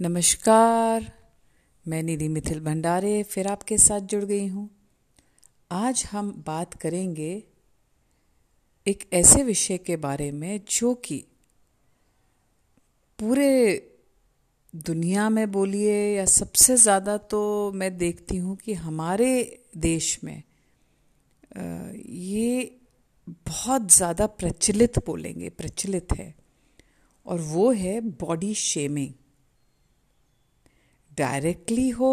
नमस्कार, मैं निधि मिथिल भंडारे फिर आपके साथ जुड़ गई हूँ। आज हम बात करेंगे एक ऐसे विषय के बारे में जो कि पूरे दुनिया में बोलिए या सबसे ज़्यादा तो मैं देखती हूँ कि हमारे देश में ये बहुत ज़्यादा प्रचलित बोलेंगे, प्रचलित है। और वो है बॉडी शेमिंग डायरेक्टली हो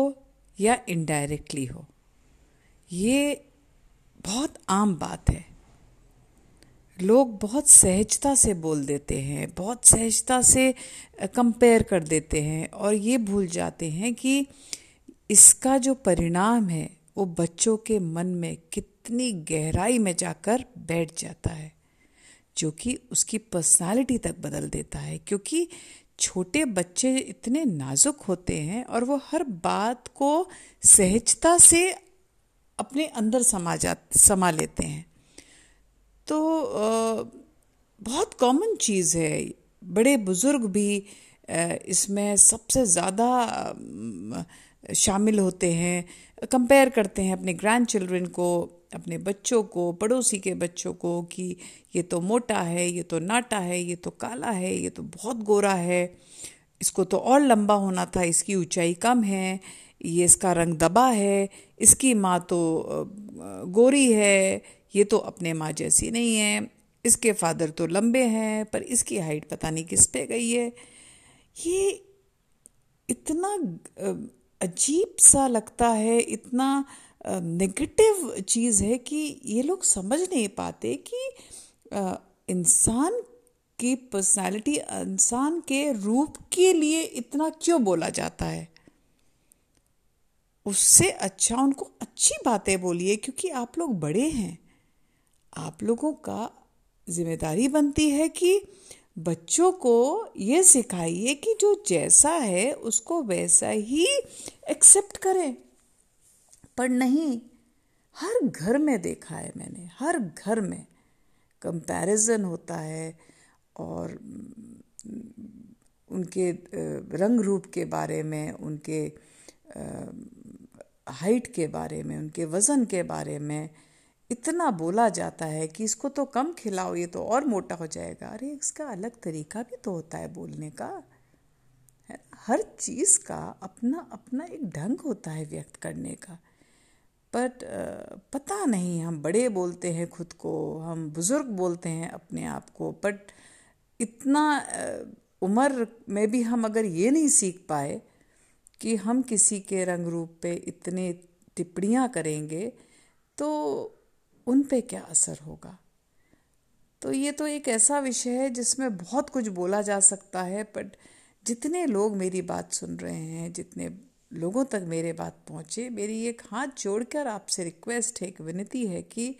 या इनडायरेक्टली हो? ये बहुत आम बात है। लोग बहुत सहजता से बोल देते हैं, बहुत सहजता से कंपेयर कर देते हैं और ये भूल जाते हैं कि इसका जो परिणाम है, वो बच्चों के मन में कितनी गहराई में जाकर बैठ जाता है, जो कि उसकी पर्सनालिटी तक बदल देता है। क्योंकि छोटे बच्चे इतने नाजुक होते हैं और वो हर बात को सहजता से अपने अंदर समा जा, समा लेते हैं। तो बहुत कॉमन चीज़ है। बड़े बुज़ुर्ग भी इसमें सबसे ज़्यादा शामिल होते हैं। कंपेयर करते हैं अपने ग्रैंड चिल्ड्रन को। अपने बच्चों को, पड़ोसी के बच्चों को कि ये तो मोटा है, ये तो नाटा है, ये तो काला है, ये तो बहुत गोरा है। इसको तो और लंबा होना था, इसकी ऊंचाई कम है, ये इसका रंग दबा है, इसकी माँ तो गोरी है, ये तो अपने माँ जैसी नहीं है। इसके फादर तो लंबे हैं, पर इसकी हाइट पता नहीं किस पे गई है। ये इतना अजीब सा लगता है, इतना नेगेटिव चीज़ है कि ये लोग समझ नहीं पाते कि इंसान की पर्सनालिटी इंसान के रूप के लिए इतना क्यों बोला जाता है? उससे अच्छा उनको अच्छी बातें बोलिए, क्योंकि आप लोग बड़े हैं। आप लोगों का ज़िम्मेदारी बनती है कि बच्चों को ये सिखाइए कि जो जैसा है उसको वैसा ही एक्सेप्ट करें। पर नहीं, हर घर में देखा है मैंने, हर घर में कंपैरिजन होता है और, उनके रंग रूप के बारे में, उनके हाइट के बारे में, उनके वज़न के बारे में इतना बोला जाता है कि इसको तो कम खिलाओ, ये तो और मोटा हो जाएगा। अरे, इसका अलग तरीका भी तो होता है बोलने का हर चीज़ का अपना अपना एक ढंग होता है व्यक्त करने का। बट पता नहीं, हम बड़े बोलते हैं खुद को, हम बुज़ुर्ग बोलते हैं अपने आप को बट इतना उम्र में भी हम अगर ये नहीं सीख पाए कि हम किसी के रंग रूप पे इतने टिप्पणियाँ करेंगे तो उन पे क्या असर होगा? तो ये तो एक ऐसा विषय है जिसमें बहुत कुछ बोला जा सकता है बट जितने लोग मेरी बात सुन रहे हैं, जितने लोगों तक मेरे बात पहुँचे। मेरी एक हाथ जोड़कर आपसे रिक्वेस्ट है एक विनती है कि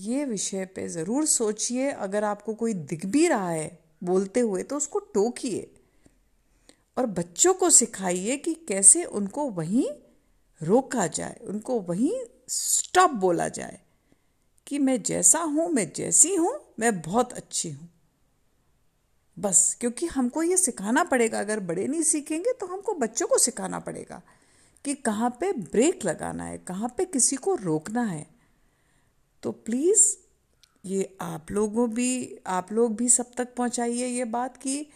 ये विषय पे ज़रूर सोचिए। अगर आपको कोई दिख भी रहा है बोलते हुए तो उसको टोकिए और बच्चों को सिखाइए कि कैसे उनको वहीं रोका जाए, उनको वहीं स्टॉप बोला जाए कि मैं जैसा हूँ, मैं जैसी हूँ, मैं बहुत अच्छी हूँ। बस, क्योंकि हमको ये सिखाना पड़ेगा। अगर बड़े नहीं सीखेंगे तो हमको बच्चों को सिखाना पड़ेगा कि कहाँ पे ब्रेक लगाना है, कहाँ पे किसी को रोकना है। तो प्लीज़, ये आप लोगों भी, आप लोग भी सब तक पहुँचाइए ये बात कि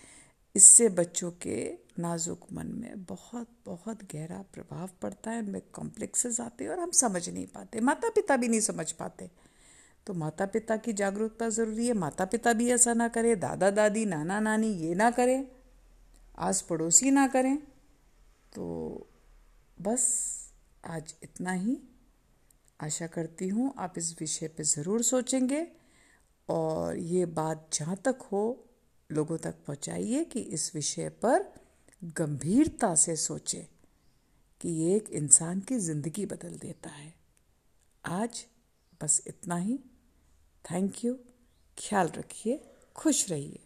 इससे बच्चों के नाजुक मन में बहुत बहुत गहरा प्रभाव पड़ता है, उनमें कॉम्प्लेक्सेस आते हैं और हम समझ नहीं पाते माता पिता भी नहीं समझ पाते। तो माता पिता की जागरूकता ज़रूरी है। माता पिता भी ऐसा ना करें दादा दादी नाना नानी ये ना करें आस पड़ोसी ना करें। तो बस आज इतना ही। आशा करती हूँ आप इस विषय पे ज़रूर सोचेंगे और ये बात जहाँ तक हो, लोगों तक पहुँचाइए कि इस विषय पर गंभीरता से सोचें कि ये एक इंसान की ज़िंदगी बदल देता है। आज बस इतना ही। थैंक यू ख्याल रखिए खुश रहिए।